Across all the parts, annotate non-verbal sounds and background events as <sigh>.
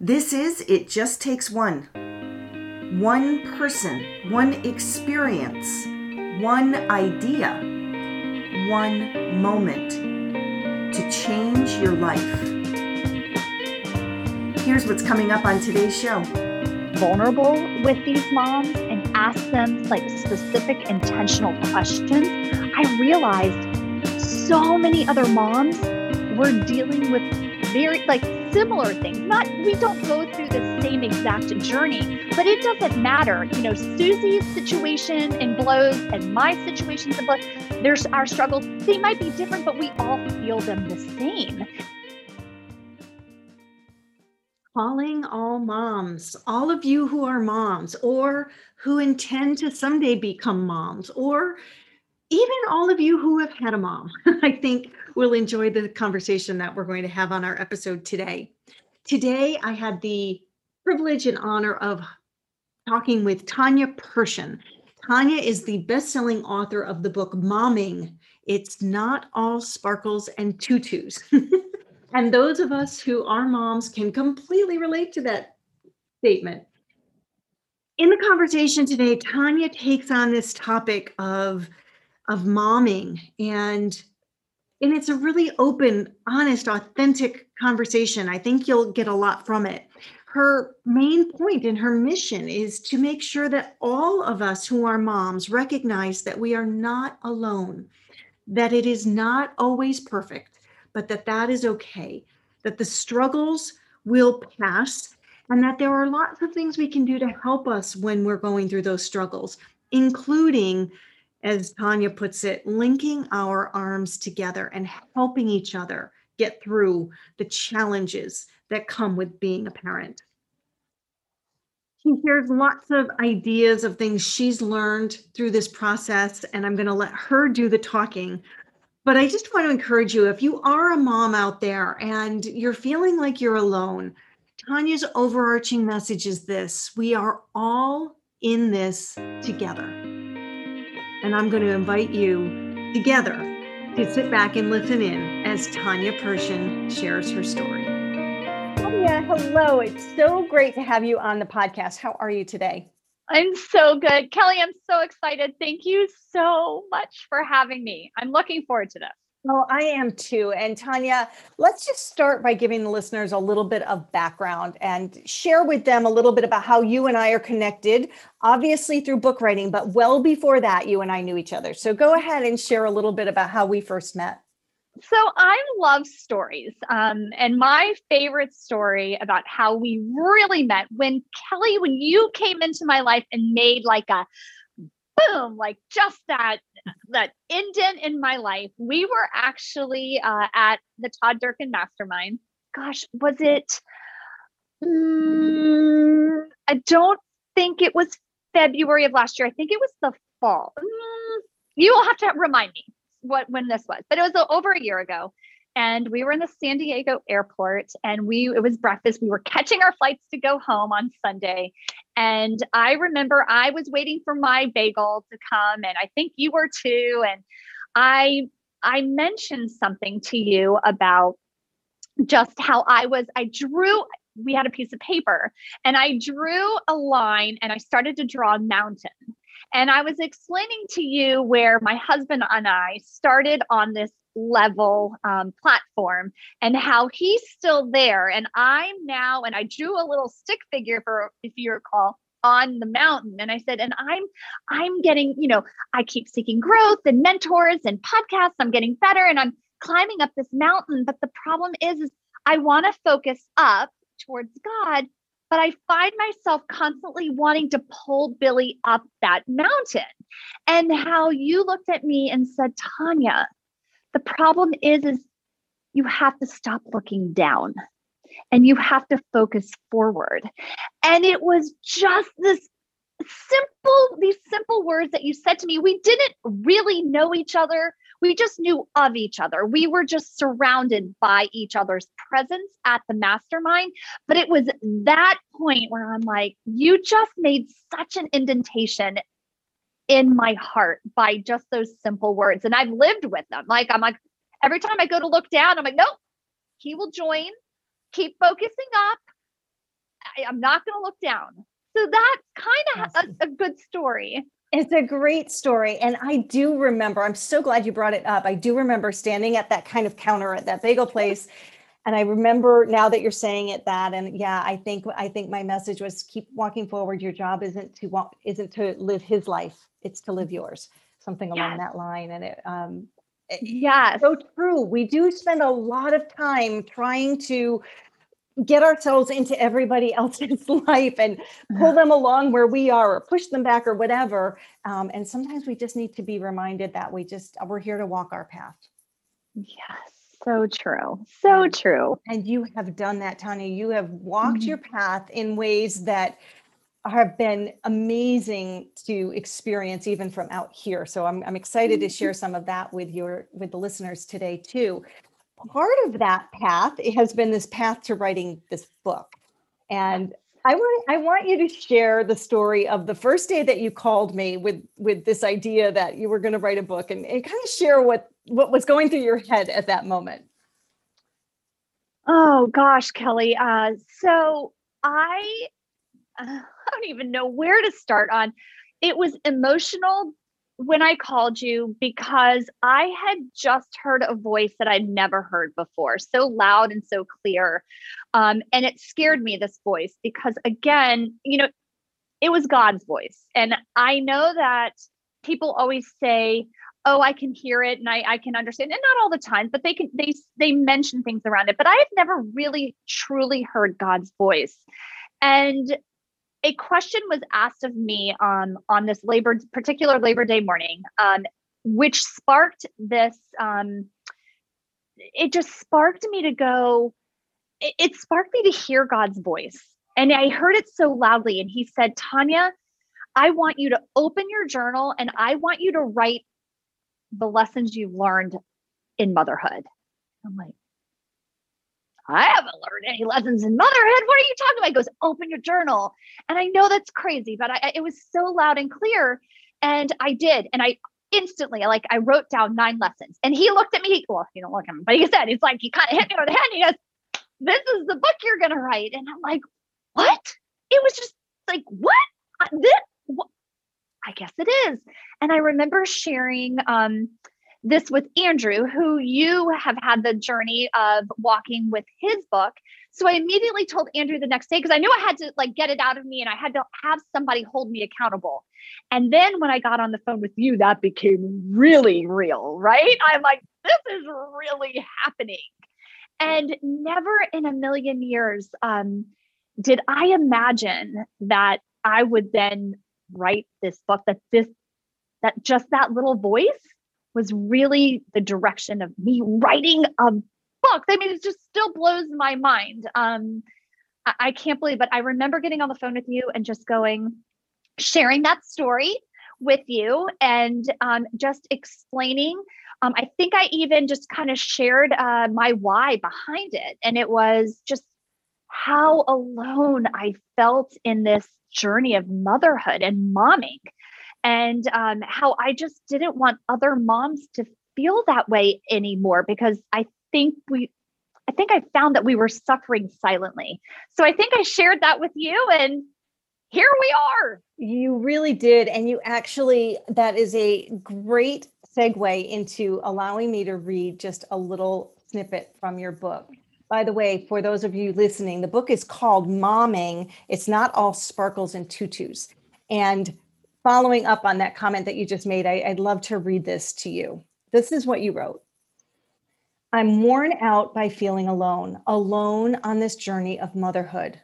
This is It Just Takes One. One person, one experience, one idea, one moment to change your life. Here's what's coming up on today's show. Vulnerable with these moms and ask them like specific intentional questions. I realized so many other moms were dealing with very like similar things. Not we don't go through the same exact journey, but it doesn't matter. You know, Susie's situation and blows and my situations and blows, there's our struggles. They might be different, but we all feel them the same. Calling all moms, all of you who are moms or who intend to someday become moms, or even all of you who have had a mom. <laughs> I think will enjoy the conversation that we're going to have on our episode today. Today, I had the privilege and honor of talking with Tanya Pershan. Tanya is the best selling author of the book Momming It's Not All Sparkles and Tutus. <laughs> and those of us who are moms can completely relate to that statement. In the conversation today, Tanya takes on this topic of, of momming and and it's a really open, honest, authentic conversation. I think you'll get a lot from it. Her main point and her mission is to make sure that all of us who are moms recognize that we are not alone, that it is not always perfect, but that that is okay, that the struggles will pass, and that there are lots of things we can do to help us when we're going through those struggles, including as Tanya puts it, linking our arms together and helping each other get through the challenges that come with being a parent. She shares lots of ideas of things she's learned through this process, and I'm going to let her do the talking. But I just want to encourage you if you are a mom out there and you're feeling like you're alone, Tanya's overarching message is this we are all in this together and I'm going to invite you together to sit back and listen in as Tanya Pershan shares her story. Tanya, hello. It's so great to have you on the podcast. How are you today? I'm so good. Kelly, I'm so excited. Thank you so much for having me. I'm looking forward to this. Oh, I am too. And Tanya, let's just start by giving the listeners a little bit of background and share with them a little bit about how you and I are connected, obviously through book writing, but well before that, you and I knew each other. So go ahead and share a little bit about how we first met. So I love stories. Um, and my favorite story about how we really met when Kelly, when you came into my life and made like a boom, like just that that indent in my life. We were actually uh, at the Todd Durkin Mastermind. Gosh, was it? Mm, I don't think it was February of last year. I think it was the fall. Mm, you will have to remind me what when this was, but it was over a year ago and we were in the San Diego airport and we it was breakfast. We were catching our flights to go home on Sunday. And I remember I was waiting for my bagel to come and I think you were too. And I I mentioned something to you about just how I was I drew we had a piece of paper and I drew a line and I started to draw a mountain. And I was explaining to you where my husband and I started on this level um, platform and how he's still there. And I'm now, and I drew a little stick figure for, if you recall, on the mountain and i said and i'm i'm getting you know i keep seeking growth and mentors and podcasts i'm getting better and i'm climbing up this mountain but the problem is, is i want to focus up towards god but I find myself constantly wanting to pull Billy up that mountain. And how you looked at me and said, Tanya, the problem is, is you have to stop looking down and you have to focus forward. And it was just this simple, these simple words that you said to me. We didn't really know each other we just knew of each other. We were just surrounded by each other's presence at the mastermind. But it was that point where I'm like, you just made such an indentation in my heart by just those simple words. And I've lived with them. Like, I'm like, every time I go to look down, I'm like, nope, he will join. Keep focusing up. I, I'm not going to look down. So that's kind of a, a good story. It's a great story. And I do remember, I'm so glad you brought it up. I do remember standing at that kind of counter at that bagel place. And I remember now that you're saying it that, and yeah, I think, I think my message was keep walking forward. Your job isn't to walk, isn't to live his life. It's to live yours, something along Yes. that line. And it, um, Yes. so true. We do spend a lot of time trying to get ourselves into everybody <laughs> else's life and pull <laughs> them along where we are or push them back or whatever. Um, and sometimes we just need to be reminded that we just, we're here to walk our path. Yes. So true. So true. And you have done that, Tanya. You have walked Mhm. your path in ways that have been amazing to experience even from out here. So I'm, I'm excited to share some of that with your with the listeners today too. Part of that path has been this path to writing this book. And I want I want you to share the story of the first day that you called me with with this idea that you were going to write a book and, and kind of share what what was going through your head at that moment. Oh gosh, Kelly. Uh, so I, <laughs> I don't even know where to start on. It was emotional when I called you because I had just heard a voice that I'd never heard before, so loud and so clear. Um, and it scared me, this voice, because again, you know, it was God's voice. And I know that people always say, oh i can hear it and I, I can understand and not all the time but they can they they mention things around it but i have never really truly heard god's voice and a question was asked of me um, on this labor particular labor day morning um, which sparked this um, it just sparked me to go it, it sparked me to hear god's voice and i heard it so loudly and he said tanya i want you to open your journal and i want you to write the lessons you've learned in motherhood. I'm like, I haven't learned any lessons in motherhood. What are you talking about? He goes, open your journal. And I know that's crazy, but I, it was so loud and clear. And I did. And I instantly, like, I wrote down nine lessons. And he looked at me. He, well, he don't look at me, but he said, he's like, he kind of hit me over the head. He goes, this is the book you're going to write. And I'm like, what? It was just like, what? This, what? I guess it is. And I remember sharing um, this with Andrew, who you have had the journey of walking with his book. So I immediately told Andrew the next day because I knew I had to like get it out of me and I had to have somebody hold me accountable. And then when I got on the phone with you, that became really real, right? I'm like, this is really happening. And never in a million years um, did I imagine that I would then write this book that this that just that little voice was really the direction of me writing a book. I mean it just still blows my mind. Um I, I can't believe but i remember getting on the phone with you and just going sharing that story with you and um, just explaining. Um, i think i even just kind of shared uh, my why behind it. And it was just how alone i felt in this journey of motherhood and momming and um, how I just didn't want other moms to feel that way anymore because I think we, I think I found that we were suffering silently. So I think I shared that with you, and here we are. You really did. And you actually, that is a great segue into allowing me to read just a little snippet from your book. By the way, for those of you listening, the book is called Momming. It's not all sparkles and tutus. And following up on that comment that you just made, I, would love to read this to you. This is what you wrote. I'm worn out by feeling alone, alone on this journey of motherhood.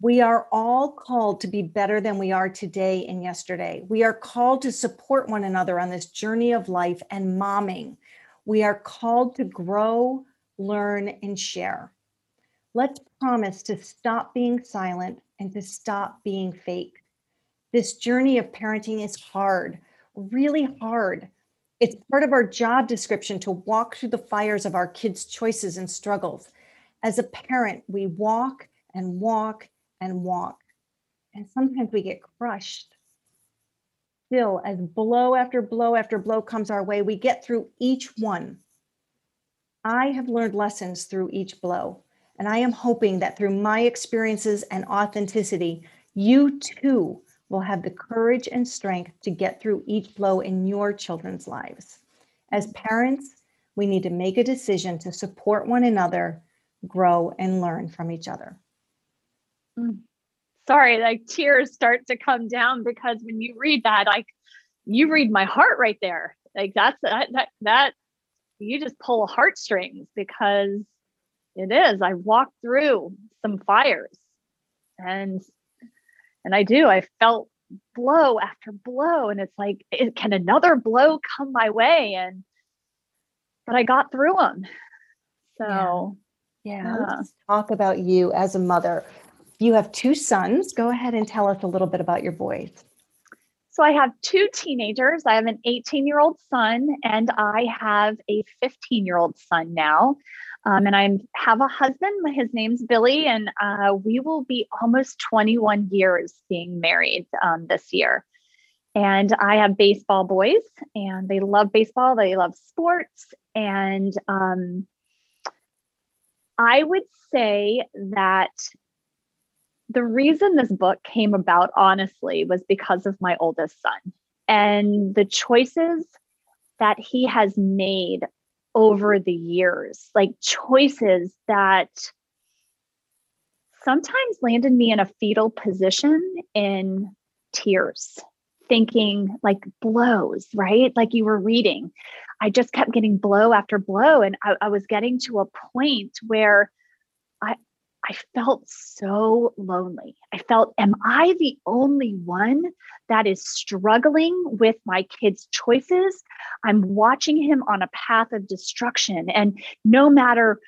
We are all called to be better than we are today and yesterday. We are called to support one another on this journey of life and momming. We are called to grow, learn, and share. Let's promise to stop being silent and to stop being fake. This journey of parenting is hard, really hard. It's part of our job description to walk through the fires of our kids' choices and struggles. As a parent, we walk and walk and walk. And sometimes we get crushed. Still, as blow after blow after blow comes our way, we get through each one. I have learned lessons through each blow. And I am hoping that through my experiences and authenticity, you too will have the courage and strength to get through each blow in your children's lives. As parents, we need to make a decision to support one another, grow, and learn from each other. Mm. Sorry, like tears start to come down because when you read that, like you read my heart right there. Like that's that that, that you just pull heartstrings because it is. I walked through some fires and and I do. I felt blow after blow and it's like it, can another blow come my way and but I got through them. So yeah, yeah. let's talk about you as a mother. You have two sons. Go ahead and tell us a little bit about your boys. So I have two teenagers. I have an 18 year old son and I have a 15 year old son now. Um, and I have a husband. His name's Billy, and uh, we will be almost 21 years being married um, this year. And I have baseball boys, and they love baseball. They love sports, and um, I would say that the reason this book came about, honestly, was because of my oldest son and the choices that he has made over the years, like choices that sometimes landed me in a fetal position in tears, thinking like blows, right? Like you were reading. I just kept getting blow after blow. And I, I was getting to a point where I, I felt so lonely. I felt, am I the only one that is struggling with my kid's choices? I'm watching him on a path of destruction. And no matter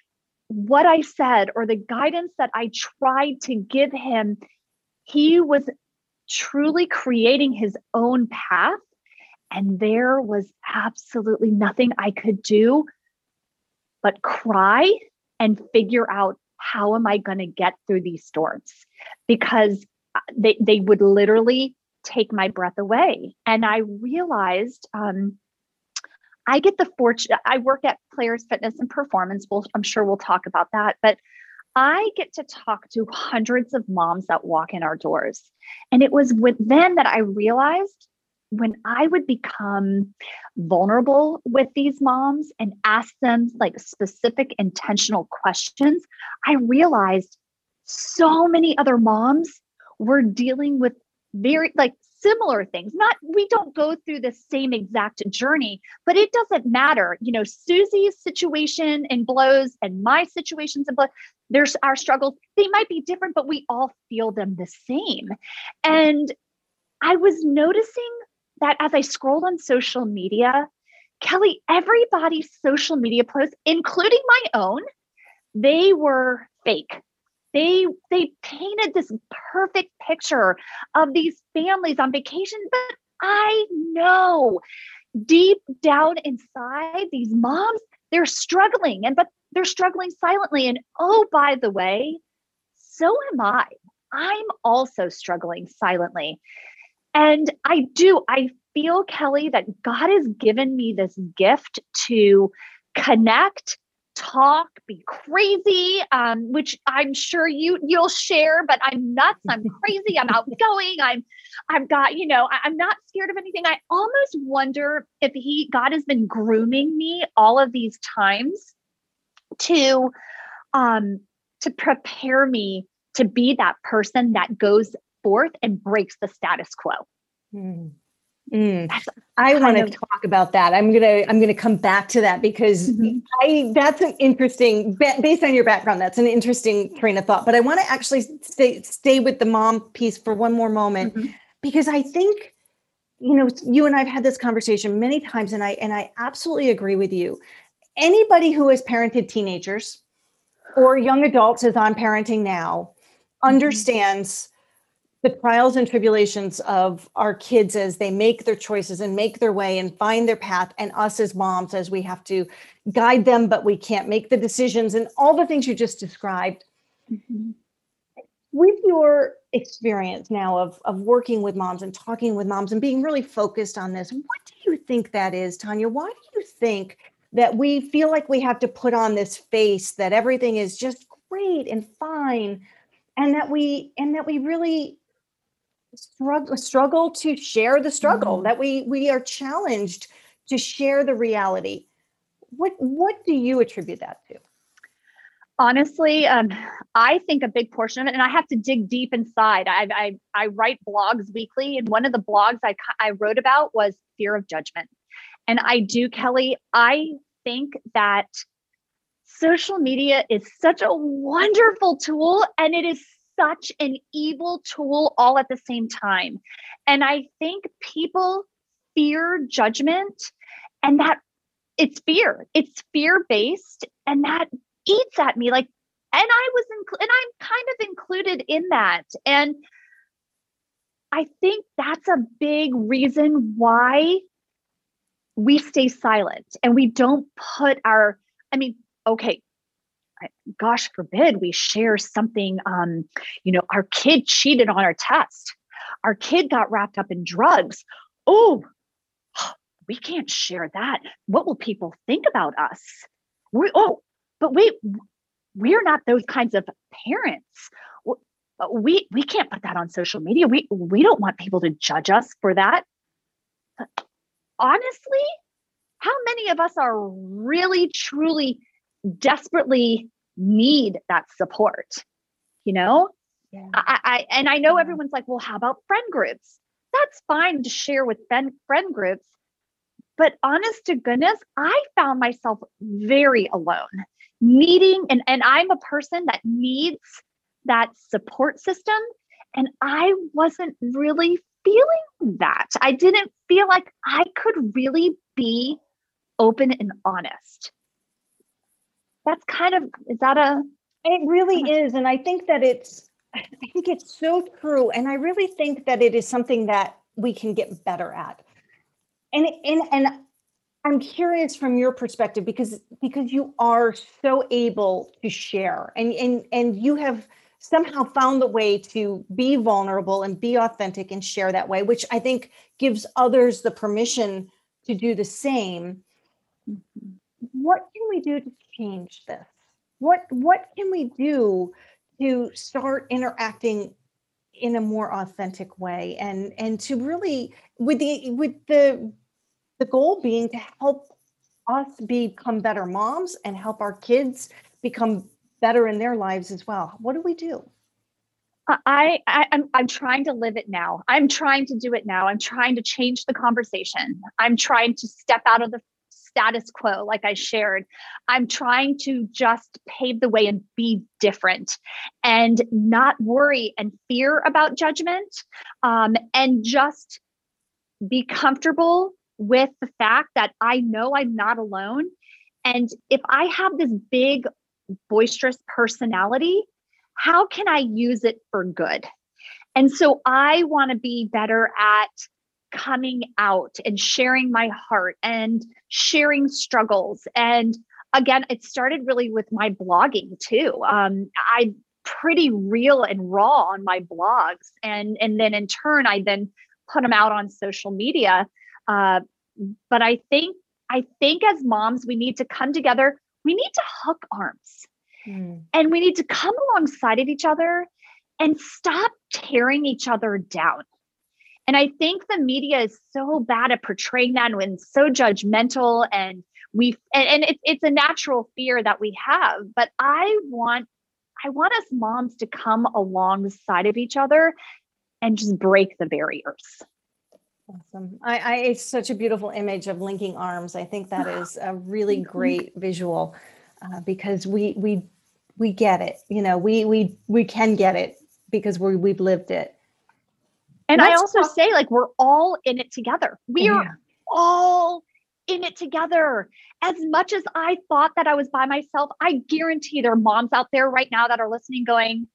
what I said or the guidance that I tried to give him, he was truly creating his own path. And there was absolutely nothing I could do but cry and figure out how am I going to get through these storms? Because uh, they, they would literally take my breath away. And I realized um, I get the fortune, I work at Players Fitness and Performance. We'll, I'm sure we'll talk about that. But I get to talk to hundreds of moms that walk in our doors. And it was with then that I realized when I would become vulnerable with these moms and ask them like specific intentional questions, I realized so many other moms were dealing with very like similar things. Not we don't go through the same exact journey, but it doesn't matter. You know, Susie's situation and blows and my situations and blows, there's our struggles. They might be different, but we all feel them the same. And I was noticing that as I scrolled on social media, Kelly, everybody's social media posts, including my own, they were fake. They they painted this perfect picture of these families on vacation, but I know deep down inside these moms, they're struggling and but they're struggling silently and oh by the way, so am I. I'm also struggling silently. And I do, I feel, Kelly, that God has given me this gift to connect, talk, be crazy, um, which I'm sure you you'll share, but I'm nuts, I'm <laughs> crazy, I'm outgoing, I'm I've got, you know, I, am not scared of anything. I almost wonder if he God has been grooming me all of these times to um to prepare me to be that person that goes forth and breaks the status quo. Mm. Mm. I want to talk about that. I'm gonna I'm gonna come back to that because mm-hmm. I that's an interesting based on your background. That's an interesting train of thought. But I want to actually stay stay with the mom piece for one more moment mm-hmm. because I think you know you and I've had this conversation many times, and I and I absolutely agree with you. Anybody who has parented teenagers or young adults as I'm parenting now mm-hmm. understands the trials and tribulations of our kids as they make their choices and make their way and find their path and us as moms as we have to guide them but we can't make the decisions and all the things you just described mm-hmm. with your experience now of, of working with moms and talking with moms and being really focused on this what do you think that is tanya why do you think that we feel like we have to put on this face that everything is just great and fine and that we and that we really struggle struggle to share the struggle Mm. that we we are challenged to share the reality. What what do you attribute that to? Honestly um, i think a big portion of it and i have to dig deep inside. I, I i write blogs weekly and one of the blogs i i wrote about was fear of judgment. And i do kelly i think that social media is such a wonderful tool and it is such an evil tool all at the same time. And i think people fear judgment and that it's fear. It's fear based and that eats at me like and i was inclu- and i'm kind of included in that. And i think that's a big reason why we stay silent and we don't put our i mean okay gosh forbid we share something um you know our kid cheated on our test. Our kid got wrapped up in drugs. Oh <gasps> we can't share that. What will people think about us? We oh but wait we're not those kinds of parents. We we can't put that on social media. We we don't want people to judge us for that. Honestly how many of us are really truly desperately need that support you know yeah I, I and I know everyone's like, well, how about friend groups? That's fine to share with friend friend groups, but honest to goodness, I found myself very alone, needing and and I'm a person that needs that support system, and I wasn't really feeling that. I didn't feel like I could really be open and honest. That's kind of is that a It really is. And I think that it's, I think it's so true. And I really think that it is something that we can get better at. And, and, and I'm curious from your perspective because, because you are so able to share and, and, and you have somehow found the way to be vulnerable and be authentic and share that way, which I think gives others the permission to do the same. Mm-hmm. What can we do to change this? what what can we do to start interacting in a more authentic way and and to really with the with the the goal being to help us become better moms and help our kids become better in their lives as well what do we do I, I I'm I'm trying to live it now. I'm trying to do it now. I'm trying to change the conversation. I'm trying to step out of the status quo like I shared. I'm trying to just pave the way and be different and not worry and fear about judgment um, and just be comfortable with the fact that I know I'm not alone. And if I have this big, boisterous personality, how can I use it for good? And so I want to be better at coming out and sharing my heart and sharing struggles. And again, it started really with my blogging too. Um, I'm pretty real and raw on my blogs, and and then in turn, I then put them out on social media. Uh, but I think I think as moms, we need to come together. We need to hook arms and we need to come alongside of each other and stop tearing each other down. And I think the media is so bad at portraying that and so judgmental and we and, and it's it's a natural fear that we have. But I want I want us moms to come alongside of each other and just break the barriers. Awesome. I, I, it's such a beautiful image of linking arms. I think that is a really <laughs> great visual uh, because we, we, we get it, you know, we, we, we can get it because we, we've lived it. And I Let's also talk- say, like, we're all in it together. We are all in it together. As much as I thought that I was by myself, I guarantee there are moms out there right now that are listening going,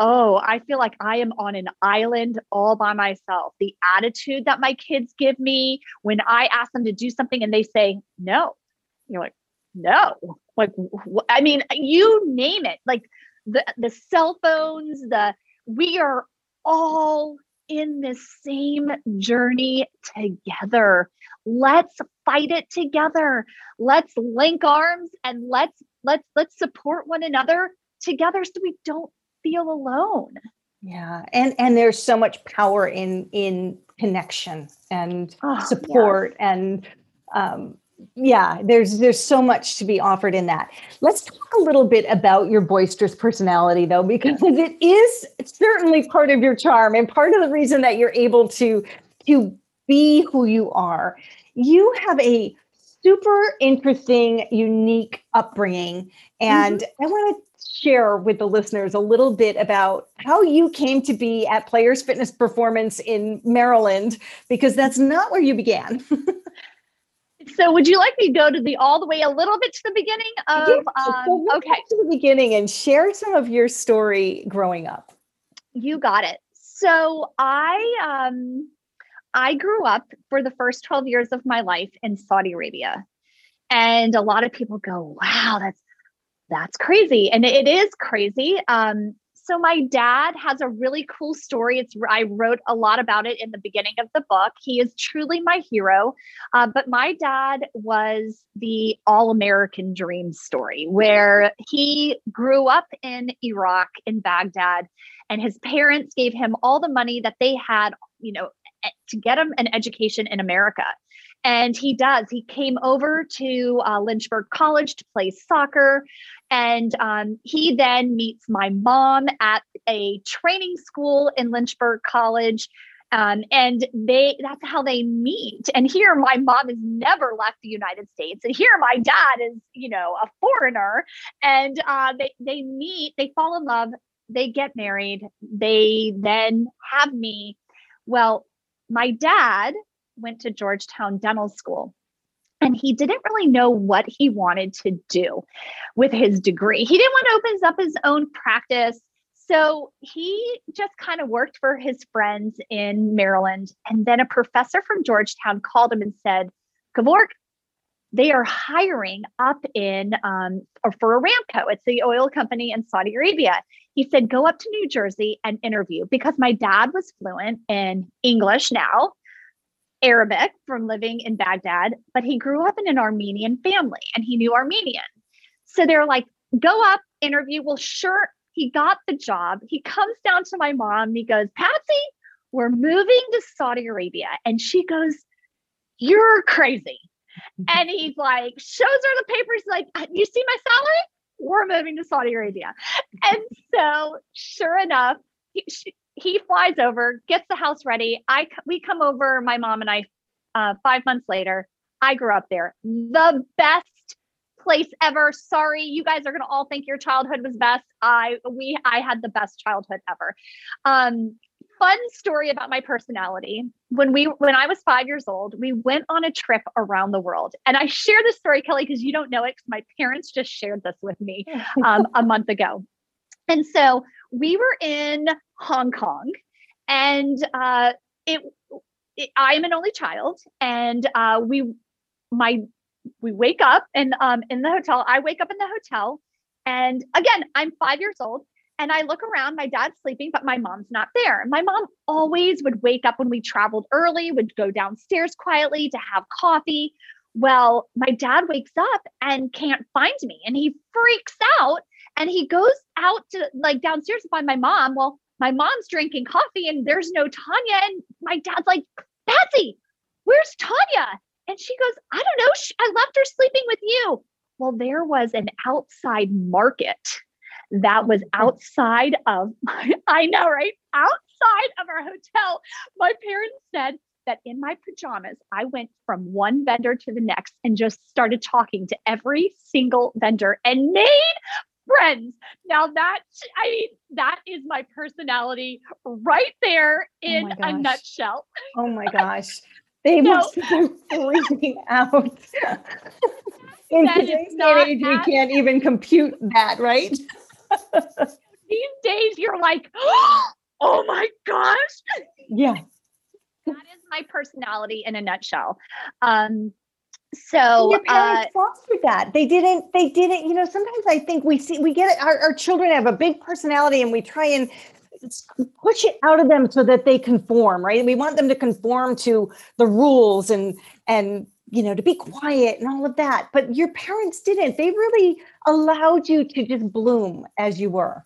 Oh, I feel like I am on an island all by myself. The attitude that my kids give me when I ask them to do something and they say no, you're like, no. Like, I mean, you name it. Like the the cell phones, the we are all in this same journey together. Let's fight it together. Let's link arms and let's let's let's support one another together so we don't feel alone. Yeah. And and there's so much power in in connection and Oh, yes. support and um yeah, there's there's so much to be offered in that. Let's talk a little bit about your boisterous personality though because it is certainly part of your charm and part of the reason that you're able to to be who you are. You have a super interesting, unique upbringing. And mm-hmm. I want to share with the listeners a little bit about how you came to be at Players Fitness Performance in Maryland, because that's not where you began. <laughs> So would you like me to go to the all the way a little bit to the beginning of so um, go okay. to the beginning and share some of your story growing up. You got it. So I um I grew up for the first 12 years of my life in Saudi Arabia. And a lot of people go, "Wow, that's that's crazy." And it is crazy. Um so my dad has a really cool story. It's I wrote a lot about it in the beginning of the book. He is truly my hero. Uh, but my dad was the all-American dream story, where he grew up in Iraq in Baghdad, and his parents gave him all the money that they had, you know, e- to get him an education in America. And he does. He came over to uh, Lynchburg College to play soccer. And um, he then meets my mom at a training school in Lynchburg College. Um, and they that's how they meet. And here my mom has never left the United States. And here my dad is, you know, a foreigner. And uh, they they meet, they fall in love, they get married, they then have me. Well, my dad went to Georgetown Dental School and he didn't really know what he wanted to do with his degree. He didn't want to open up his own practice. So he just kind of worked for his friends in Maryland. And then a professor from Georgetown called him and said, Kavork, they are hiring up in um, or for Aramco. It's the oil company in Saudi Arabia. He said, go up to New Jersey and interview because my dad was fluent in English now, Arabic from living in Baghdad, but he grew up in an Armenian family and he knew Armenian. So they're like, go up, interview. Well, sure, he got the job. He comes down to my mom and he goes, Patsy, we're moving to Saudi Arabia. And she goes, You're crazy. <laughs> And he's like, shows her the papers, like, you see my salary? We're moving to Saudi Arabia. And so, sure enough, he, she, he flies over, gets the house ready. I we come over, my mom and I, uh, five months later. I grew up there. The best place ever. Sorry, you guys are gonna all think your childhood was best. I we I had the best childhood ever. Um, fun story about my personality. When we when I was five years old, we went on a trip around the world, and I share this story, Kelly, because you don't know it. 'cause my parents just shared this with me <laughs> um, a month ago. And so we were in Hong Kong, and uh, it, it. I'm an only child, and uh, we, my, we wake up and um, in the hotel. I wake up in the hotel, and again, I'm five years old, and I look around. My dad's sleeping, but my mom's not there. My mom always would wake up when we traveled early, would go downstairs quietly to have coffee. Well, my dad wakes up and can't find me, and he freaks out and he goes out to like downstairs to find my mom. Well, my mom's drinking coffee and there's no Tanya. And my dad's like, Patsy, where's Tanya? And she goes, I don't know. I left her sleeping with you. Well, there was an outside market that was hmm. outside of, <laughs> I know, right? Outside of our hotel. My parents said, that in my pajamas, I went from one vendor to the next and just started talking to every single vendor and made friends. Now that I mean that is my personality right there in my a nutshell. Oh my <laughs> gosh. They No. must have been freaking out. In <laughs> That today's day age, we can't even compute that, right? <laughs> These days you're like, <gasps> oh my gosh. Yeah. That is my personality in a nutshell. Um So your uh, parents fostered that. They didn't, they didn't, you know, sometimes I think we see, we get it, our, our children have a big personality and we try and push it out of them so that they conform, right? We want them to conform to the rules and, and you know, to be quiet and all of that. But your parents didn't. They really allowed you to just bloom as you were.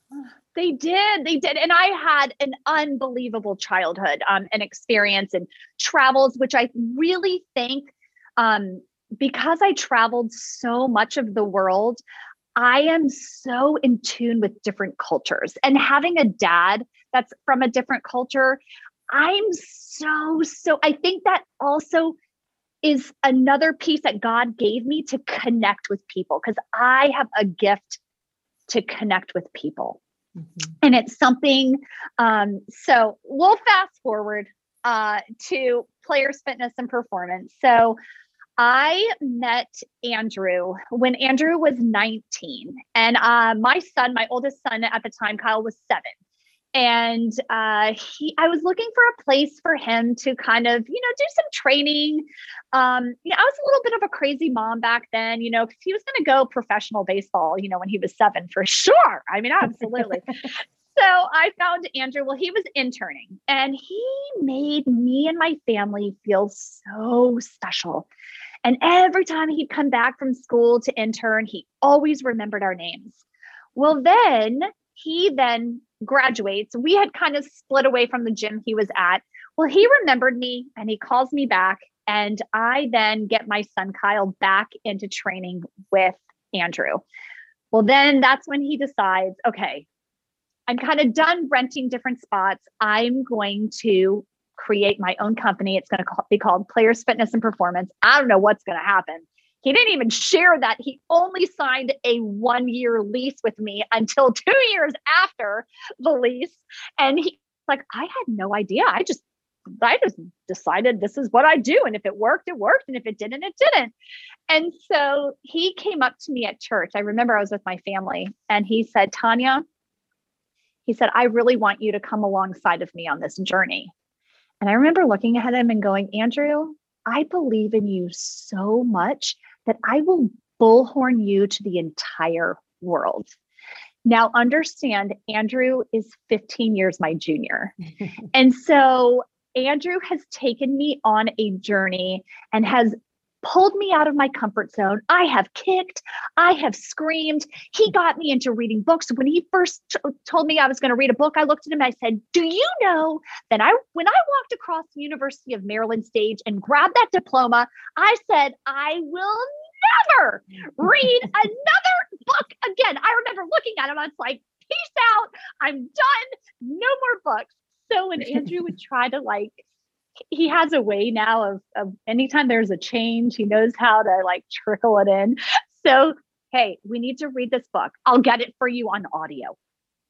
They did. They did. And I had an unbelievable childhood um, and experience and travels, which I really think um, because I traveled so much of the world, I am so in tune with different cultures. And having a dad that's from a different culture, I'm so, so, I think that also is another piece that God gave me to connect with people because I have a gift to connect with people. Mm-hmm. And it's something, um, so we'll fast forward uh, to players, fitness, and performance. So I met Andrew when Andrew was 19. And uh, my son, my oldest son at the time, Kyle, was seven. And uh, he i was looking for a place for him to kind of you know do some training. Um, you know i was a little bit of a crazy mom back then you know because he was going to go professional baseball you know when he was seven for sure. I mean absolutely. <laughs> So i found andrew. Well he was interning and he made me and my family feel so special and every time he'd come back from school to intern he always remembered our names well then he then graduates. We had kind of split away from the gym he was at. Well, he remembered me and he calls me back. And I then get my son Kyle back into training with Andrew. Well, then that's when he decides, okay, I'm kind of done renting different spots. I'm going to create my own company. It's going to be called Players Fitness and Performance. I don't know what's going to happen. He didn't even share that he only signed a one year lease with me until <laughs> two years after the lease. And he's like, I had no idea. I just I just decided this is what I do. And if it worked, it worked. And if it didn't, it didn't. And so he came up to me at church. I remember I was with my family and he said, Tanya, he said, I really want you to come alongside of me on this journey. And I remember looking at him and going, Andrew, I believe in you so much that I will bullhorn you to the entire world. Now, understand, Andrew is 15 years my junior. <laughs> and so Andrew has taken me on a journey and has pulled me out of my comfort zone. I have kicked, I have screamed. He got me into reading books. When he first t- told me I was going to read a book, I looked at him and I said, "Do you know that I when I walked across the University of Maryland stage and grabbed that diploma, I said, I will never read <laughs> another book again." I remember looking at him I was like, "Peace out. I'm done. No more books." So when Andrew would try to like he has a way now of, of anytime there's a change, he knows how to like trickle it in. So, hey, we need to read this book. I'll get it for you on audio.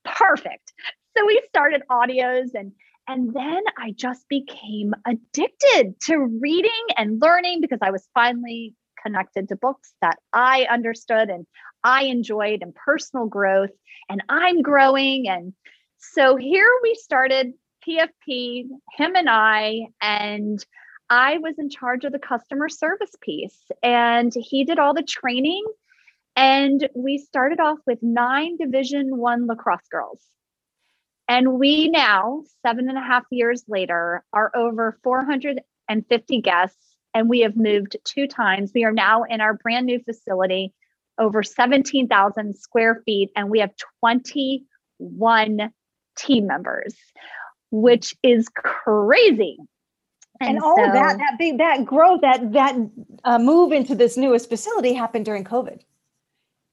Perfect. So we started audios and and then I just became addicted to reading and learning because I was finally connected to books that I understood and I enjoyed and personal growth and I'm growing and so here we started PFP, him and I, and I was in charge of the customer service piece. And he did all the training. And we started off with nine Division One lacrosse girls. And we now, seven and a half years later, are over 450 guests, and we have moved two times. We are now in our brand new facility, over 17,000 square feet, and we have 21 team members which is crazy. And, and all so, of that, that big, that growth, that that uh, move into this newest facility happened during COVID.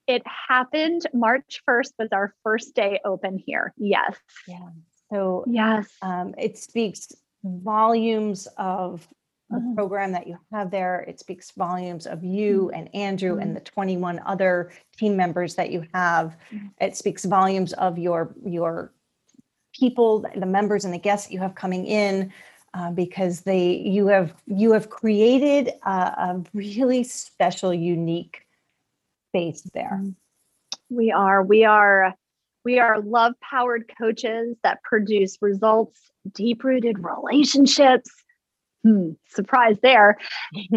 It happened March 1st was our first day open here. Yes. Yeah. So yes, um, it speaks volumes of the mm-hmm. program that you have there. It speaks volumes of you mm-hmm. and Andrew mm-hmm. and the 21 other team members that you have. Mm-hmm. It speaks volumes of your your people, the members and the guests that you have coming in, uh, because they you have you have created a, a really special, unique space there. We are we are we are love powered coaches that produce results, deep rooted relationships, hmm, surprise there.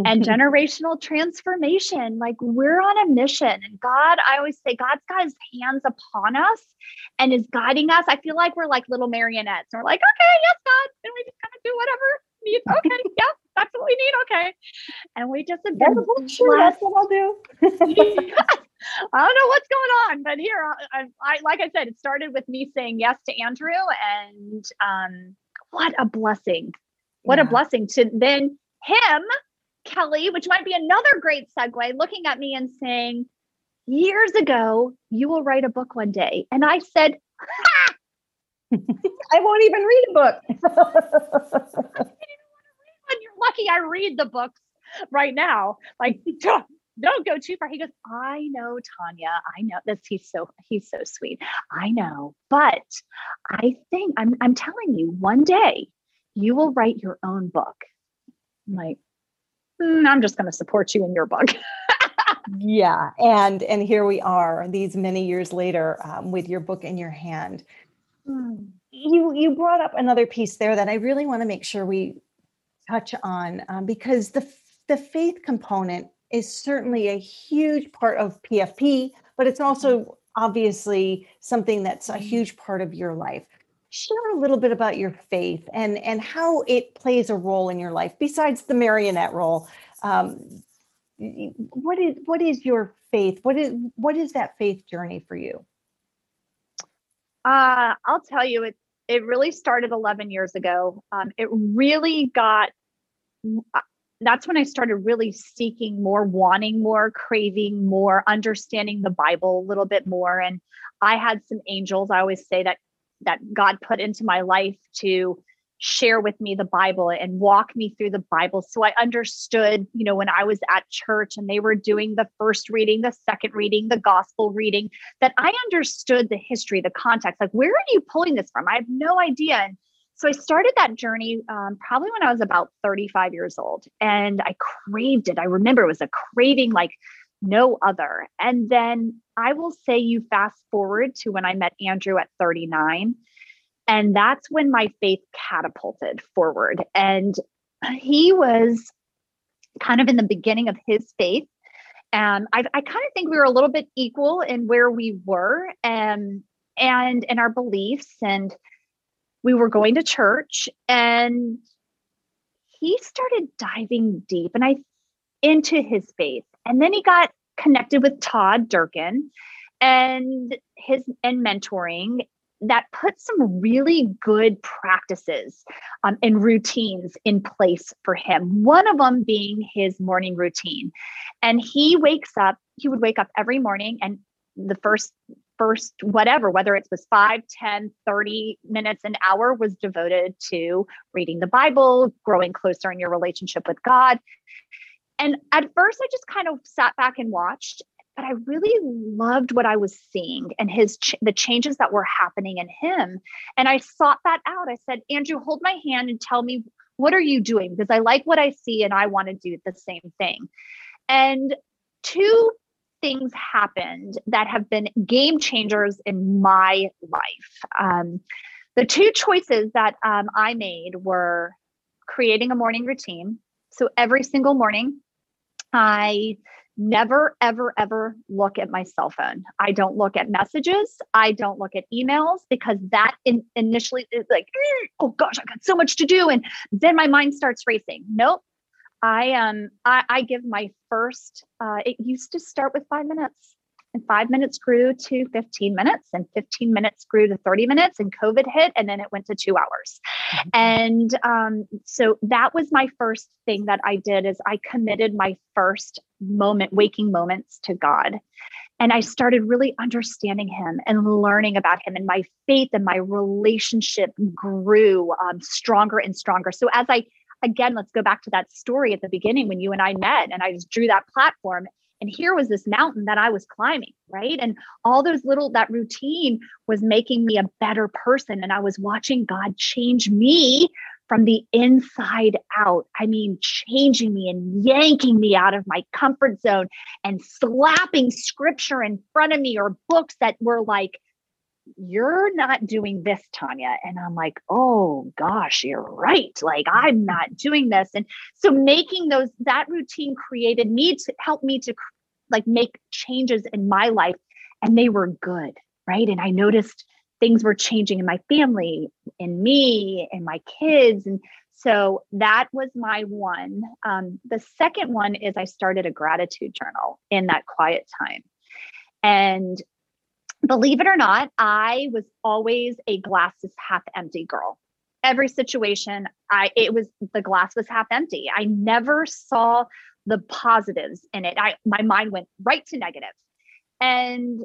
and <laughs> generational transformation. Like we're on a mission. And God, I always say, God's got his hands upon us and is guiding us. I feel like we're like little marionettes. And we're like, okay, yes, God. And we just kind of do whatever. <laughs> Okay, yeah, that's what we need. Okay. And we just have That's been what- that's what I'll do. <laughs> I don't know what's going on, but here, I, I like I said, it started with me saying yes to Andrew, and um, what a blessing! What a blessing to then him, Kelly, which might be another great segue, looking at me and saying, "Years ago, you will write a book one day," and I said, <laughs> I won't even read a book. <laughs> "And you're lucky I read the books right now." Like, <laughs> don't go too far. He goes, I know, Tanya. I know this. He's so he's so sweet. I know, but I think I'm I'm telling you, one day you will write your own book. I'm like, "Mm, I'm just going to support you in your book. <laughs> yeah, and and here we are, these many years later, um, with your book in your hand. You you brought up another piece there that I really want to make sure we touch on um, because the the faith component is certainly a huge part of PFP, but it's also obviously something that's a huge part of your life. Share a little bit about your faith and and how it plays a role in your life besides the marionette role. Um, what is what is your faith? What is what is that faith journey for you? Uh, I'll tell you, it it really started 11 years ago. Um, it really got. uh, That's when I started really seeking more, wanting more, craving more, understanding the Bible a little bit more. And I had some angels. I always say that that God put into my life to share with me the Bible and walk me through the Bible. So I understood, you know, when I was at church and they were doing the first reading, the second reading, the gospel reading, that I understood the history, the context. Like, where are you pulling this from? I have no idea. And so I started that journey um, probably when I was about 35 years old, and I craved it. I remember it was a craving like no other. And then I will say, you fast forward to when I met Andrew at 39. And that's when my faith catapulted forward. And he was kind of in the beginning of his faith. And I, I kind of think we were a little bit equal in where we were and and in our beliefs. And we were going to church and he started diving deep and I into his faith. And then he got connected with Todd Durkin and his and mentoring that put some really good practices um, and routines in place for him. One of them being his morning routine. And he wakes up, he would wake up every morning and the first first whatever whether it was 5 10 30 minutes an hour was devoted to reading the bible growing closer in your relationship with god and at first i just kind of sat back and watched but i really loved what i was seeing and his ch- the changes that were happening in him and i sought that out i said andrew hold my hand and tell me what are you doing because i like what i see and i want to do the same thing and two things happened that have been game changers in my life. Um, the two choices that um, I made were creating a morning routine. So every single morning, I never, ever, ever look at my cell phone. I don't look at messages. I don't look at emails because that in, initially is like, "Mm, oh gosh, I got so much to do. And then my mind starts racing. Nope. I um I, I give my first uh it used to start with five minutes and five minutes grew to 15 minutes and 15 minutes grew to 30 minutes and COVID hit and then it went to two hours. And um so that was my first thing that I did is I committed my first moment waking moments to God. And I started really understanding him and learning about him, and my faith and my relationship grew um, stronger and stronger. So, as I again, let's go back to that story at the beginning when you and I met, and I just drew that platform. And here was this mountain that I was climbing, right? And all those little, that routine was making me a better person. And I was watching God change me from the inside out. I mean, changing me and yanking me out of my comfort zone and slapping scripture in front of me or books that were like, you're not doing this, Tanya. And I'm like, oh gosh, you're right. Like, I'm not doing this. And so making those, that routine created me to help me to like make changes in my life. And they were good. Right. And I noticed things were changing in my family, in me, and my kids. And so that was my one. Um, the second one is I started a gratitude journal in that quiet time. And believe it or not, I was always a glass is half empty girl. Every situation, I it was the glass was half empty. I never saw the positives in it. I my mind went right to negative. And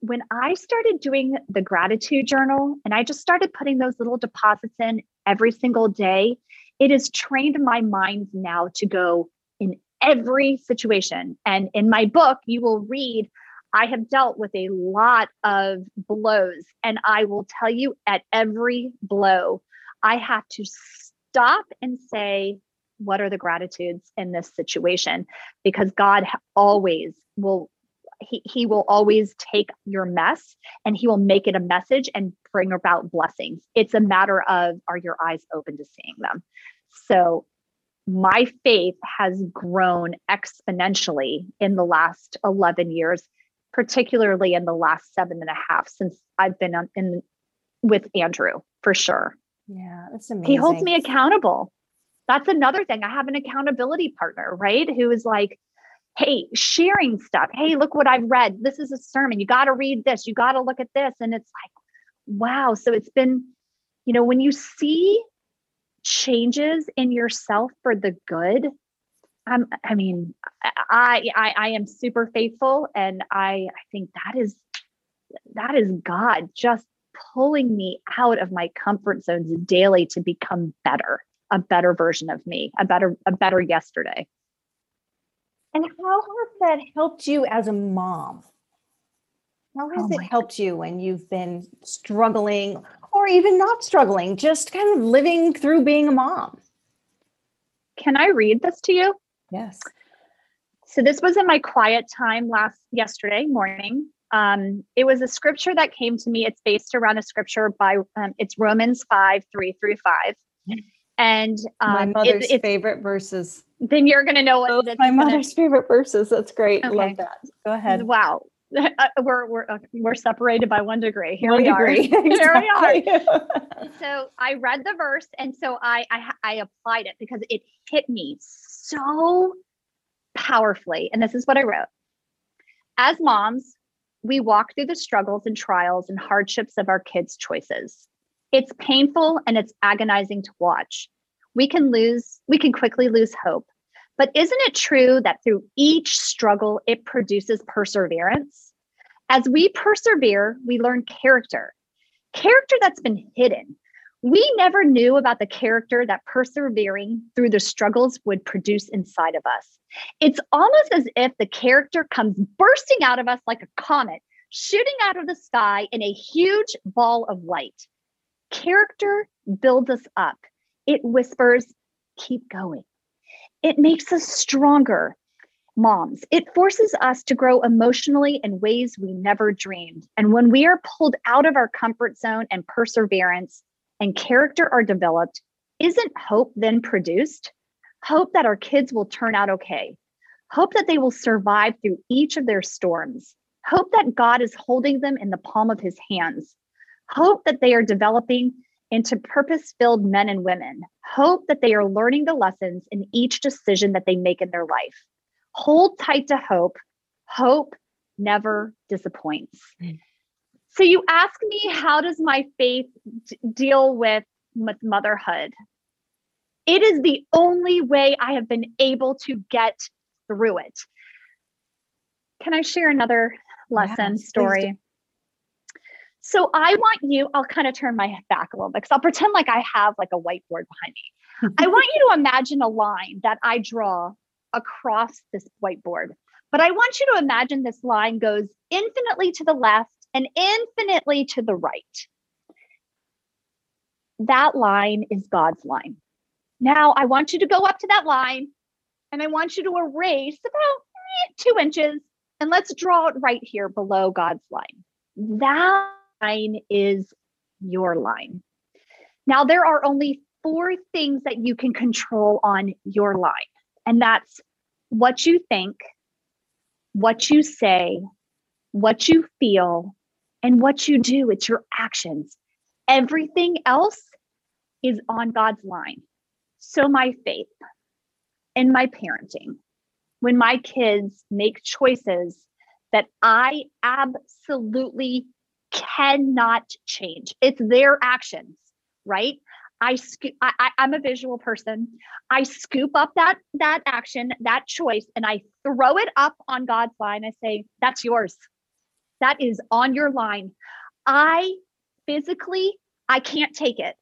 when I started doing the gratitude journal and I just started putting those little deposits in every single day, it has trained my mind now to go in every situation. And in my book, you will read, I have dealt with a lot of blows. And I will tell you at every blow, I have to stop and say, what are the gratitudes in this situation? Because God always will he, he will always take your mess and he will make it a message and bring about blessings. It's a matter of are your eyes open to seeing them? So my faith has grown exponentially in the last 11 years, particularly in the last seven and a half since I've been on, in with Andrew for sure. Yeah, that's amazing. He holds me accountable. That's another thing. I have an accountability partner, right? Who is like, hey, sharing stuff. Hey, look what I've read. This is a sermon. You got to read this. You got to look at this. And it's like, wow. So it's been, you know, when you see changes in yourself for the good, um, I mean, I, I I am super faithful, and I I think that is that is God just pulling me out of my comfort zones daily to become better, a better version of me, a better a better yesterday. And how has that helped you as a mom? How has Oh it helped you when you've been struggling or even not struggling, just kind of living through being a mom? Can I read this to you? Yes. So this was in my quiet time last yesterday morning. Um, it was a scripture that came to me. It's based around a scripture by um, it's Romans five three through five, and my um, it- mother's it's- favorite verses. then you're going to know what my gonna- mother's favorite verses. That's great. Okay. Love that. Go ahead. Wow, <laughs> Uh, we're we're uh, we're separated by one degree. Here One we are. degree. <laughs> <laughs> Here we are. So I read the verse and so I, I I applied it because it hit me so powerfully. And this is what I wrote. As moms, we walk through the struggles and trials and hardships of our kids' choices. It's painful and it's agonizing to watch. We can lose, we can quickly lose hope. But isn't it true that through each struggle, it produces perseverance? As we persevere, we learn character, character that's been hidden. We never knew about the character that persevering through the struggles would produce inside of us. It's almost as if the character comes bursting out of us like a comet, shooting out of the sky in a huge ball of light. Character builds us up, it whispers, keep going. It makes us stronger. Moms, it forces us to grow emotionally in ways we never dreamed. And when we are pulled out of our comfort zone and perseverance and character are developed, isn't hope then produced? Hope that our kids will turn out okay. Hope that they will survive through each of their storms. Hope that God is holding them in the palm of his hands. Hope that they are developing into purpose filled men and women. Hope that they are learning the lessons in each decision that they make in their life. Hold tight to hope. Hope never disappoints. Mm. So, you ask me, how does my faith d- deal with, with motherhood? It is the only way I have been able to get through it. Can I share another lesson Yes, story? So I want you, I'll kind of turn my back a little bit because I'll pretend like I have like a whiteboard behind me. <laughs> I want you to imagine a line that I draw across this whiteboard. But I want you to imagine this line goes infinitely to the left and infinitely to the right. That line is God's line. Now I want you to go up to that line and I want you to erase about eh, two inches and let's draw it right here below God's line. That line is your line. Now, there are only four things that you can control on your line, and that's what you think, what you say, what you feel, and what you do, it's your actions. Everything else is on God's line. So, my faith and my parenting, when my kids make choices that I absolutely cannot change, it's their actions, right? I, scoop, I, I'm a visual person. I scoop up that that action, that choice, and I throw it up on God's line. I say, "That's yours. That is on your line." I physically, I can't take it.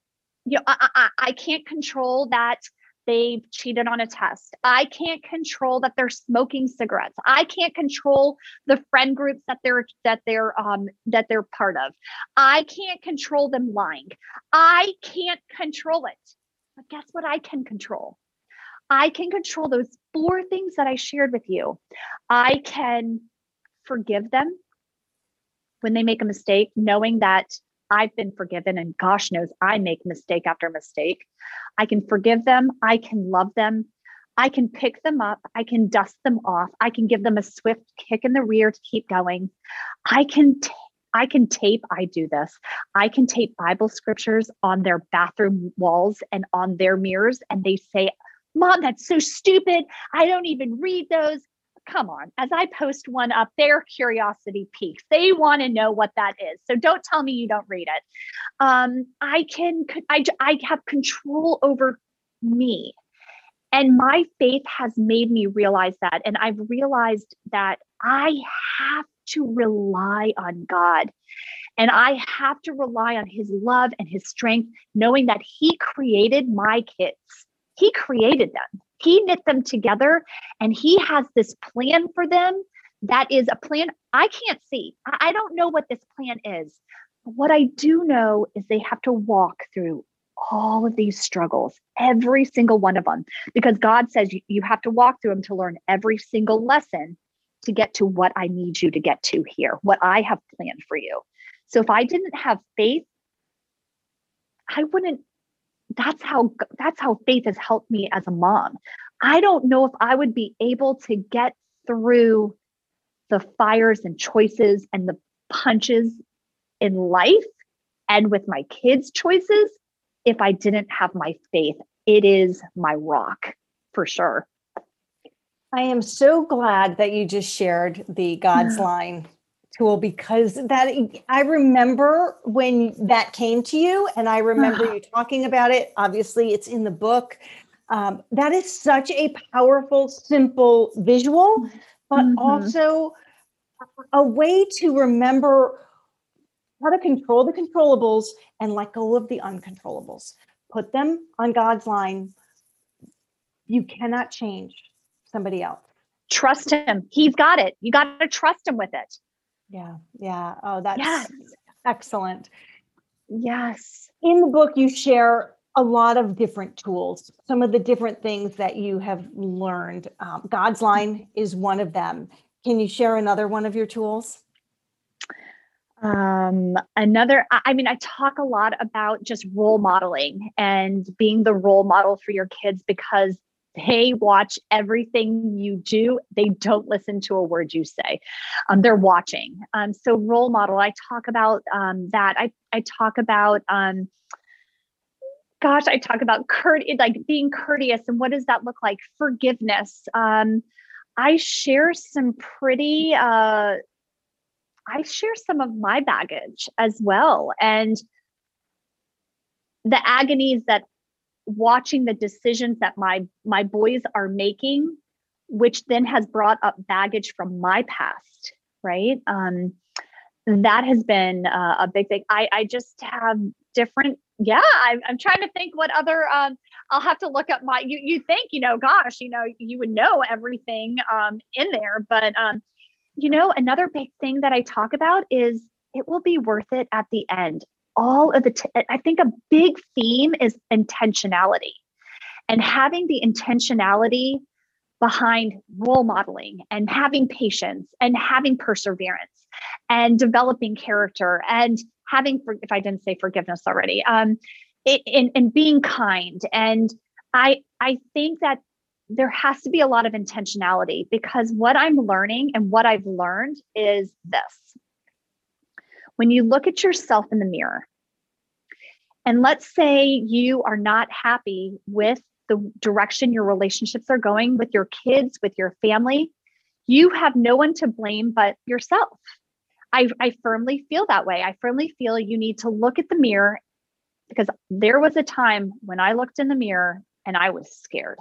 You know, I, I, I can't control that they've cheated on a test. I can't control that they're smoking cigarettes. I can't control the friend groups that they're that they're um that they're part of. I can't control them lying. I can't control it. But guess what I can control? I can control those four things that I shared with you. I can forgive them when they make a mistake, knowing that I've been forgiven, and gosh knows I make mistake after mistake. I can forgive them. I can love them. I can pick them up. I can dust them off. I can give them a swift kick in the rear to keep going. I can t- I can tape, I do this. I can tape Bible scriptures on their bathroom walls and on their mirrors, and they say, Mom, that's so stupid. I don't even read those come on, as I post one up, their curiosity peaks. They want to know what that is. So don't tell me you don't read it. Um, I can, I, I have control over me. And my faith has made me realize that. And I've realized that I have to rely on God. And I have to rely on his love and his strength, knowing that he created my kids. He created them. He knit them together and he has this plan for them that is a plan I can't see. I don't know what this plan is. But what I do know is they have to walk through all of these struggles, every single one of them, because God says you, you have to walk through them to learn every single lesson to get to what I need you to get to here, what I have planned for you. So if I didn't have faith, I wouldn't that's how that's how faith has helped me as a mom. I don't know if I would be able to get through the fires and choices and the punches in life and with my kids' choices if I didn't have my faith. It is my rock for sure. I am so glad that you just shared the God's line tool because that I remember when that came to you and I remember you talking about it. Obviously, it's in the book. Um, that is such a powerful, simple visual, but mm-hmm. also a way to remember how to control the controllables and let go of the uncontrollables. Put them on God's line. You cannot change somebody else. Trust him. He's got it. You got to trust him with it. Yeah. Yeah. Oh, that's yes. excellent. Yes. In the book, you share a lot of different tools, some of the different things that you have learned. Um, God's line is one of them. Can you share another one of your tools? Um, another, I mean, I talk a lot about just role modeling and being the role model for your kids because they watch everything you do. They don't listen to a word you say. Um, they're watching. Um, so role model, I talk about um, that. I, I talk about, um, gosh, I talk about curt- like being courteous and what does that look like? Forgiveness. Um, I share some pretty, uh, I share some of my baggage as well. And the agonies that watching the decisions that my my boys are making which then has brought up baggage from my past right? Um that has been uh, a big thing. I i just have different yeah I'm, I'm trying to think what other um i'll have to look up my you you think you know gosh you know you would know everything um in there but um you know another big thing that i talk about is it will be worth it at the end all of the, t- I think a big theme is intentionality and having the intentionality behind role modeling and having patience and having perseverance and developing character and having, if I didn't say forgiveness already, um, in, and being kind. And I, I think that there has to be a lot of intentionality because what I'm learning and what I've learned is this when you look at yourself in the mirror, and let's say you are not happy with the direction your relationships are going with your kids, with your family, you have no one to blame but yourself. I, I firmly feel that way. I firmly feel you need to look at the mirror because there was a time when I looked in the mirror and I was scared.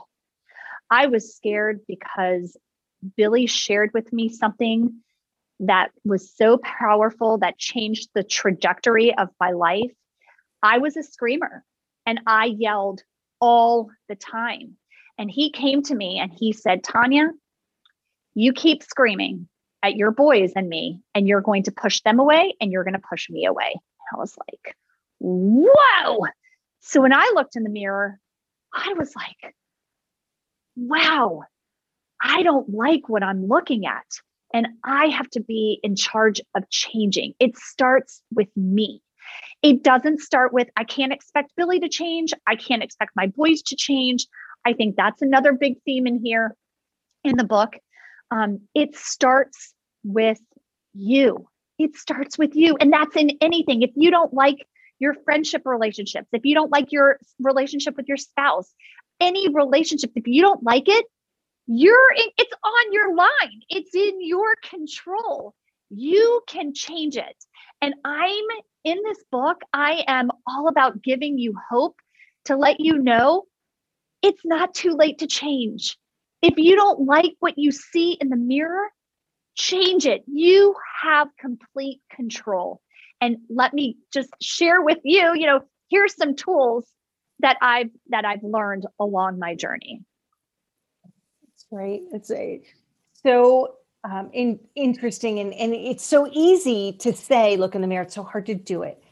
I was scared because Billy shared with me something that was so powerful that changed the trajectory of my life. I was a screamer and I yelled all the time. And he came to me and he said, Tanya, you keep screaming at your boys and me, and you're going to push them away and you're going to push me away. I was like, whoa. So when I looked in the mirror, I was like, wow, I don't like what I'm looking at. And I have to be in charge of changing. It starts with me. It doesn't start with, I can't expect Billy to change. I can't expect my boys to change. I think that's another big theme in here in the book. Um, it starts with you. It starts with you. And that's in anything. If you don't like your friendship relationships, if you don't like your relationship with your spouse, any relationship, if you don't like it, you're in, it's on your line. It's in your control. You can change it. And I'm in this book, I am all about giving you hope to let you know it's not too late to change. If you don't like what you see in the mirror, change it. You have complete control. And let me just share with you, you know, here's some tools that I've that I've learned along my journey. Great. It's a so um, in, interesting and, and it's so easy to say, look in the mirror. It's so hard to do it.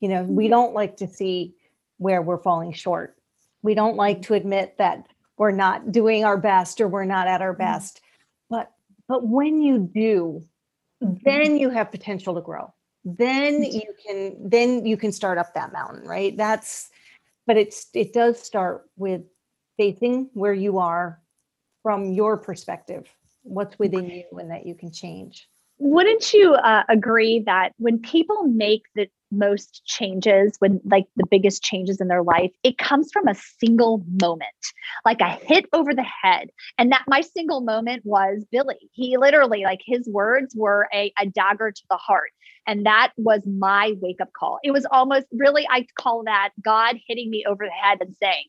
You know, we mm-hmm. don't like to see where we're falling short. We don't like to admit that we're not doing our best or we're not at our mm-hmm. best but but when you do mm-hmm. then you have potential to grow then mm-hmm. you can then you can start up that mountain right that's but it's it does start with facing where you are from your perspective what's within you and that you can change? Wouldn't you uh, agree that when people make the most changes when like the biggest changes in their life it comes from a single moment like a hit over the head. And that my single moment was billy. He literally like his words were a, a dagger to the heart. And that was my wake up call. It was almost really i call that god hitting me over the head and saying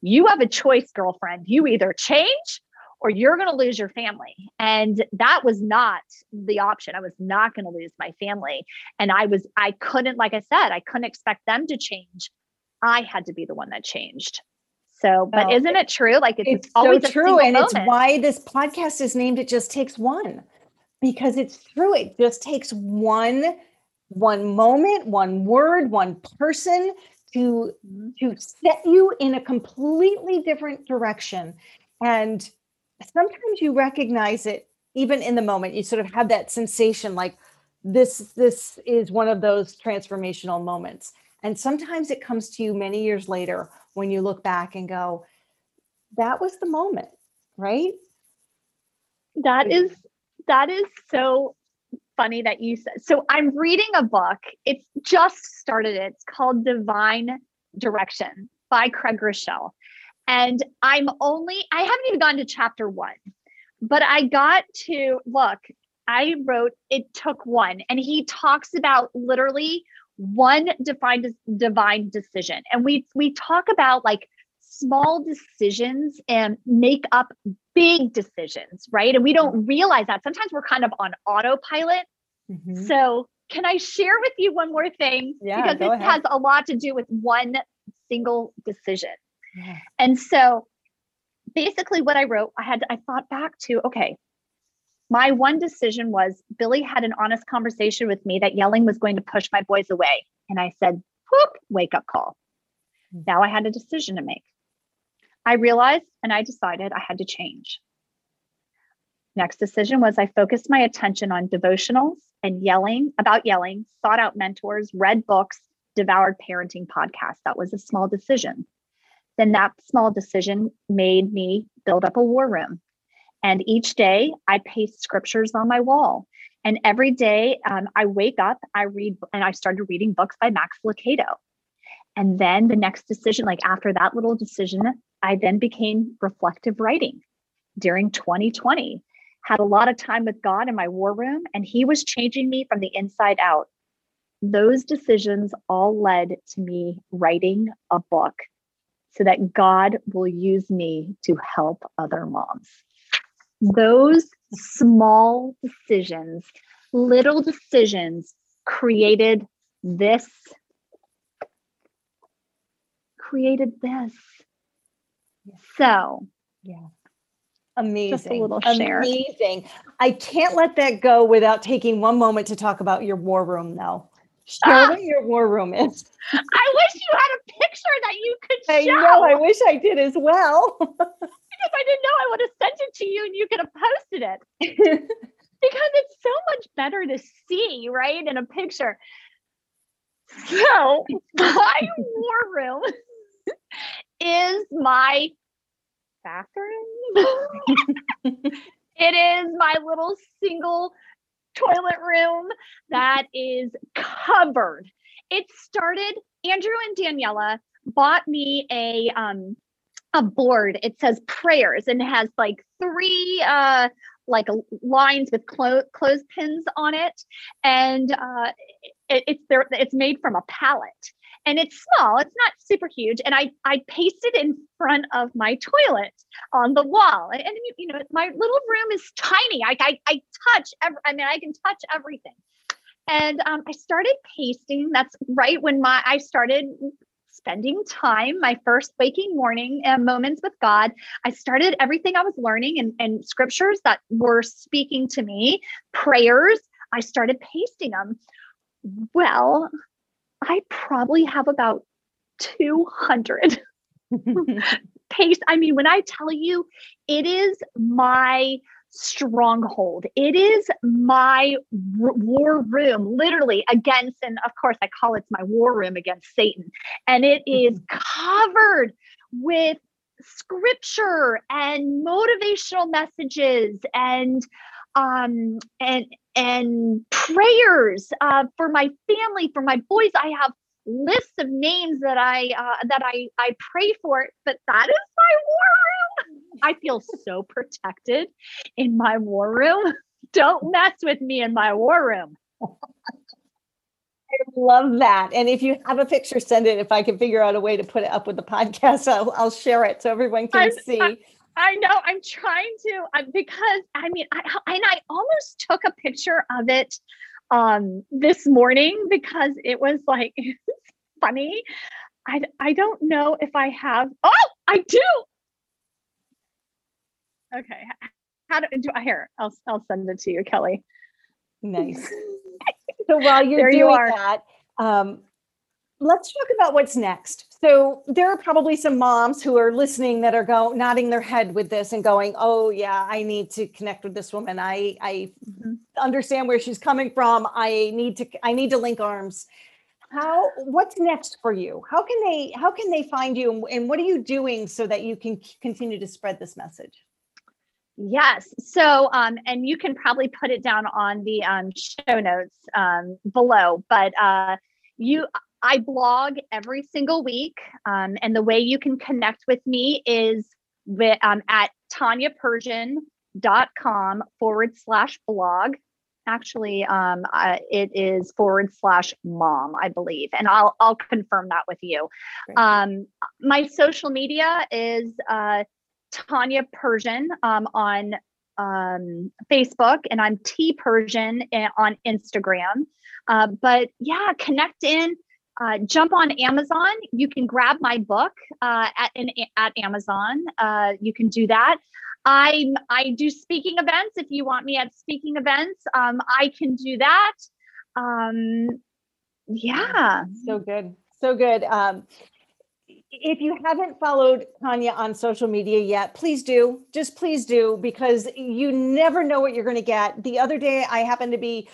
you have a choice girlfriend you either change or you're going to lose your family. And that was not the option. I was not going to lose my family. And I was, I couldn't, like I said, I couldn't expect them to change. I had to be the one that changed. So, but isn't it true? Like it's, it's always so true. And moment. it's why this podcast is named It Just Takes One, because it's true. It just takes one, one moment, one word, one person to mm-hmm. to set you in a completely different direction. And sometimes you recognize it even in the moment. You sort of have that sensation like this this is one of those transformational moments. And sometimes it comes to you many years later when you look back and go that was the moment right? That is that is so funny that you said so i'm reading a book it's just started it's called divine direction by craig groeschel and I'm only, I haven't even gone to chapter one, but I got to look, I wrote, it took one. And he talks about literally one defined divine decision. And we we talk about like small decisions and make up big decisions, right? And we don't realize that. Sometimes we're kind of on autopilot. Mm-hmm. So can I share with you one more thing? Yeah, because it ahead. has a lot to do with one single decision. And so basically what I wrote, I had I thought back to, okay, my one decision was Billy had an honest conversation with me that yelling was going to push my boys away. And I said, whoop, wake up call. Hmm. Now I had a decision to make. I realized and I decided I had to change. Next decision was I focused my attention on devotionals and yelling about yelling, sought out mentors, read books, devoured parenting podcasts. That was a small decision then that small decision made me build up a war room. And each day I paste scriptures on my wall. And every day um, I wake up, I read, and I started reading books by Max Lucado. And then the next decision, like after that little decision, I then became reflective writing during 2020. Had a lot of time with God in my war room, and He was changing me from the inside out. Those decisions all led to me writing a book so that God will use me to help other moms. Those small decisions, little decisions created this, created this. So, Yeah. Amazing. Just a little share. Amazing. I can't let that go without taking one moment to talk about your war room though. Share Ah. what your war room is. I wish you had a picture that you could I show. know, I wish I did as well. <laughs> if I didn't know, I would have sent it to you and you could have posted it. <laughs> because it's so much better to see, right, in a picture. So, <laughs> my war room is my bathroom. it is my little single toilet room that is covered. It started, Andrew and Daniela bought me a um a board. It says prayers and has like three uh like lines with clo- clothespins on it, and uh, it, it's there. It's made from a pallet, and it's small. It's not super huge. And I I pasted in front of my toilet on the wall, and, and you know my little room is tiny. I I, I touch every. I mean, I can touch everything. And um, I started pasting. That's right when my I started spending time, my first waking morning uh, moments with God, I started everything I was learning and, and scriptures that were speaking to me, prayers, I started pasting them. Well, I probably have about 200 <laughs> paste. I mean, when I tell you, it is my stronghold. It is my war room, literally against, and of course, I call it my war room against Satan. And it is <laughs> covered with scripture and motivational messages and um and and prayers uh, for my family for my boys i have lists of names that i uh, that i i pray for but that is my war room I feel so protected in my war room. <laughs> Don't mess with me in my war room. I love that. And if you have a picture, send it. If I can figure out a way to put it up with the podcast, I'll, I'll share it so everyone can I'm- see. I- I know I'm trying to uh, because I mean, I, and I almost took a picture of it um, this morning because it was like <laughs> funny. I, I don't know if I have. Oh, I do. Okay. How do, do I here? I'll I'll send it to you, Kelly. nice. <laughs> So while you're There you doing are. that, um, let's talk about what's next. So there are probably some moms who are listening that are go nodding their head with this and going, "Oh yeah, I need to connect with this woman. I I Mhm. understand where she's coming from. I need to I need to link arms." How what's next for you? How can they how can they find you and, and what are you doing so that you can continue to spread this message? Yes. So, um, and you can probably put it down on the um, show notes um, below, but uh, you, I blog every single week. Um, and the way you can connect with me is with, um, at tanyapersian.com forward slash blog. Actually, um, uh, it is forward slash mom, I believe, and I'll I'll confirm that with you. Um, my social media is uh, Tanya Persian um, on um, Facebook, and I'm T Persian on Instagram. Uh, but yeah, connect in. Uh, jump on Amazon. You can grab my book uh, at in, at Amazon. Uh, you can do that. I I do speaking events. If you want me at speaking events, um, I can do that. Um, yeah. So good. So good. Um, if you haven't followed Tanya on social media yet, please do. Just please do because you never know what you're going to get. The other day, I happened to be,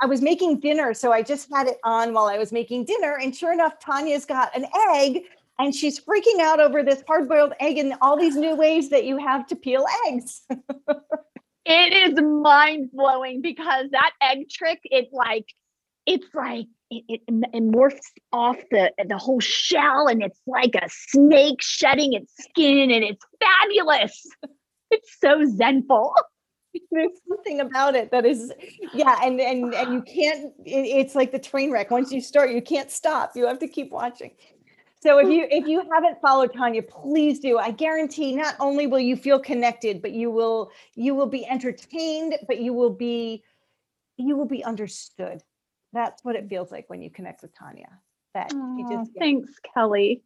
I was making dinner. So I just had it on while I was making dinner. And sure enough, Tanya's got an egg and she's freaking out over this hard boiled egg and all these new ways that you have to peel eggs. It is mind blowing because that egg trick, it like, it's like it, it, morphs off the the whole shell, and it's like a snake shedding its skin, and it's fabulous. <laughs> It's so zenful. <laughs> There's something about it that is, yeah, and and and you can't. It, it's like the train wreck. Once you start, you can't stop. You have to keep watching. So if you if you haven't followed Tanya, please do. I guarantee not only will you feel connected, but you will you will be entertained, but you will be you will be understood. That's what it feels like when you connect with Tanya. That you just get- thanks, Kelly.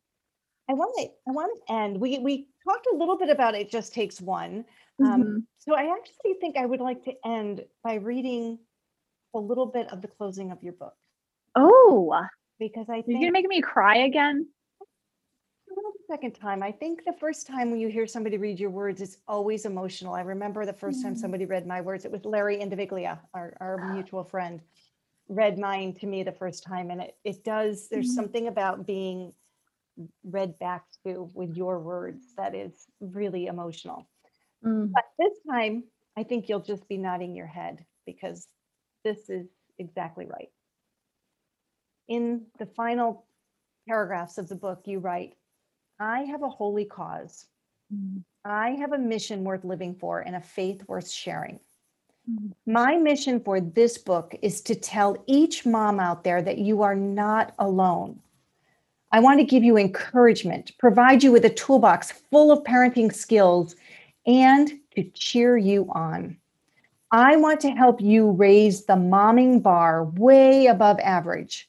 I want to I want to end. We we talked a little bit about it just takes one. Um, Mhm. so I actually think I would like to end by reading a little bit of the closing of your book Oh, because I think you're gonna make me cry again? the second time. I think the first time when you hear somebody read your words, it's always emotional. I remember the first time Mm. somebody read my words. It was Larry Indiviglia, our, our <gasps> mutual friend, read mine to me the first time. And it, it does, there's Mhm. something about being read back to with your words that is really emotional. Mm. But this time, I think you'll just be nodding your head because this is exactly right. In the final paragraphs of the book, you write, I have a holy cause. Mm. I have a mission worth living for and a faith worth sharing. My mission for this book is to tell each mom out there that you are not alone. I want to give you encouragement, provide you with a toolbox full of parenting skills, and to cheer you on. I want to help you raise the momming bar way above average.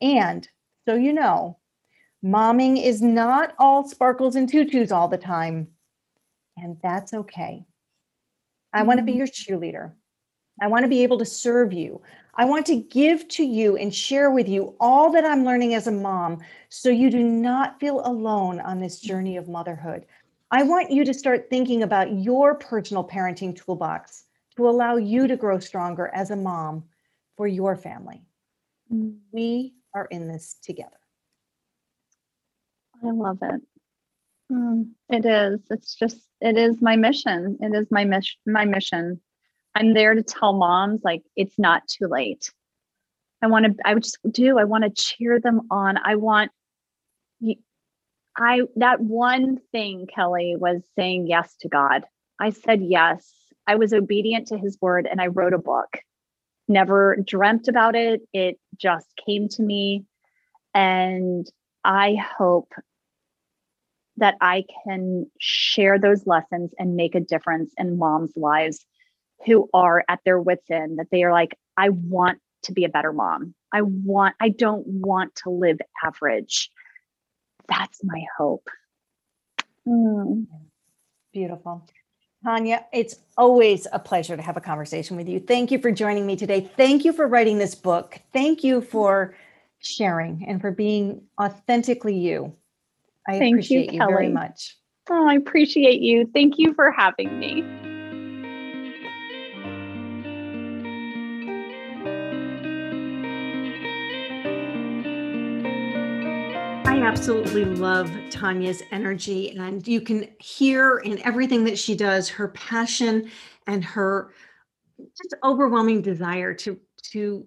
And so you know, momming is not all sparkles and tutus all the time. And that's okay. I want to be Mhm. your cheerleader. I want to be able to serve you. I want to give to you and share with you all that I'm learning as a mom so you do not feel alone on this journey of motherhood. I want you to start thinking about your personal parenting toolbox to allow you to grow stronger as a mom for your family. Mm. We are in this together. I love it. Mm, it is. It's just. It is my mission. It is my mission. My mission. I'm there to tell moms like it's not too late. I want to. I just do. I want to cheer them on. I want. I that one thing Kelly was saying yes to God. I said yes. I was obedient to His word, and I wrote a book. Never dreamt about it. It just came to me, and I hope that I can share those lessons and make a difference in moms' lives who are at their wits' end, that they are like, I want to be a better mom. I want, I don't want to live average. That's my hope. Mm. Beautiful. Tanya, it's always a pleasure to have a conversation with you. Thank you for joining me today. Thank you for writing this book. Thank you for sharing and for being authentically you. I Thank you, appreciate you, very Kelly. much. Oh, I appreciate you. Thank you for having me. I absolutely love Tanya's energy, and you can hear in everything that she does her passion and her just overwhelming desire to to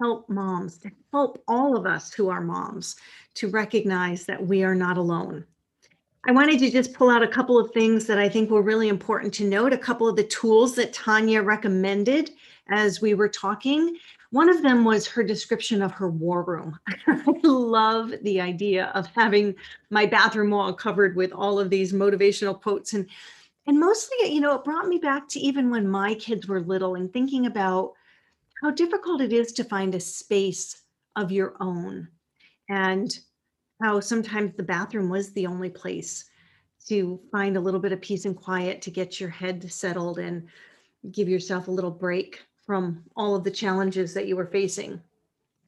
help moms, to help all of us who are moms to recognize that we are not alone. I wanted to just pull out a couple of things that I think were really important to note, a couple of the tools that Tanya recommended as we were talking. One of them was her description of her war room. <laughs> I love the idea of having my bathroom wall covered with all of these motivational quotes and and mostly you know it brought me back to even when my kids were little and thinking about how difficult it is to find a space of your own and how sometimes the bathroom was the only place to find a little bit of peace and quiet to get your head settled and give yourself a little break from all of the challenges that you were facing.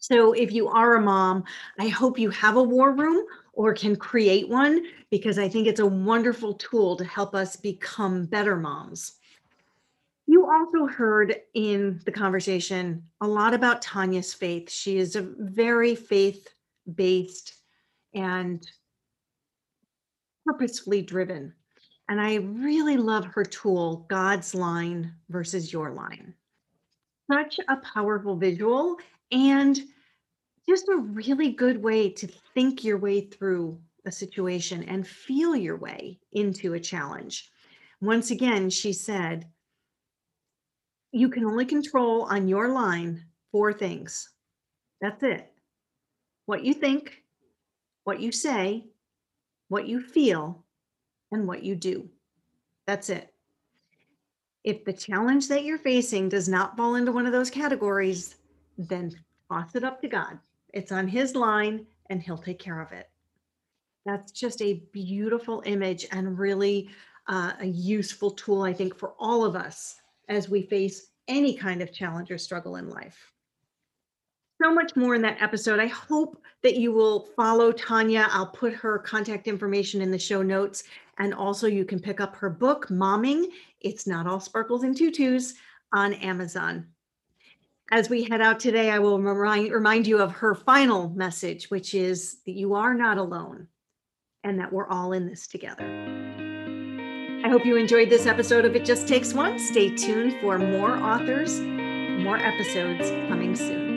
So, if you are a mom, I hope you have a war room or can create one because I think it's a wonderful tool to help us become better moms. You also heard in the conversation a lot about Tanya's faith. She is a very faith based and purposefully driven. And I really love her tool, God's line versus your line. Such a powerful visual and just a really good way to think your way through a situation and feel your way into a challenge. Once again, she said, you can only control on your line four things. That's it. What you think, what you say, what you feel, and what you do. That's it. If the challenge that you're facing does not fall into one of those categories, then toss it up to God. It's on His line and He'll take care of it. That's just a beautiful image and really uh, a useful tool, I think, for all of us as we face any kind of challenge or struggle in life. So much more in that episode. I hope that you will follow Tanya. I'll put her contact information in the show notes. And also, you can pick up her book, Momming It's Not All Sparkles and Tutus, on Amazon. As we head out today, I will remind, remind you of her final message, which is that you are not alone and that we're all in this together. I hope you enjoyed this episode of It Just Takes One. Stay tuned for more authors, more episodes coming soon.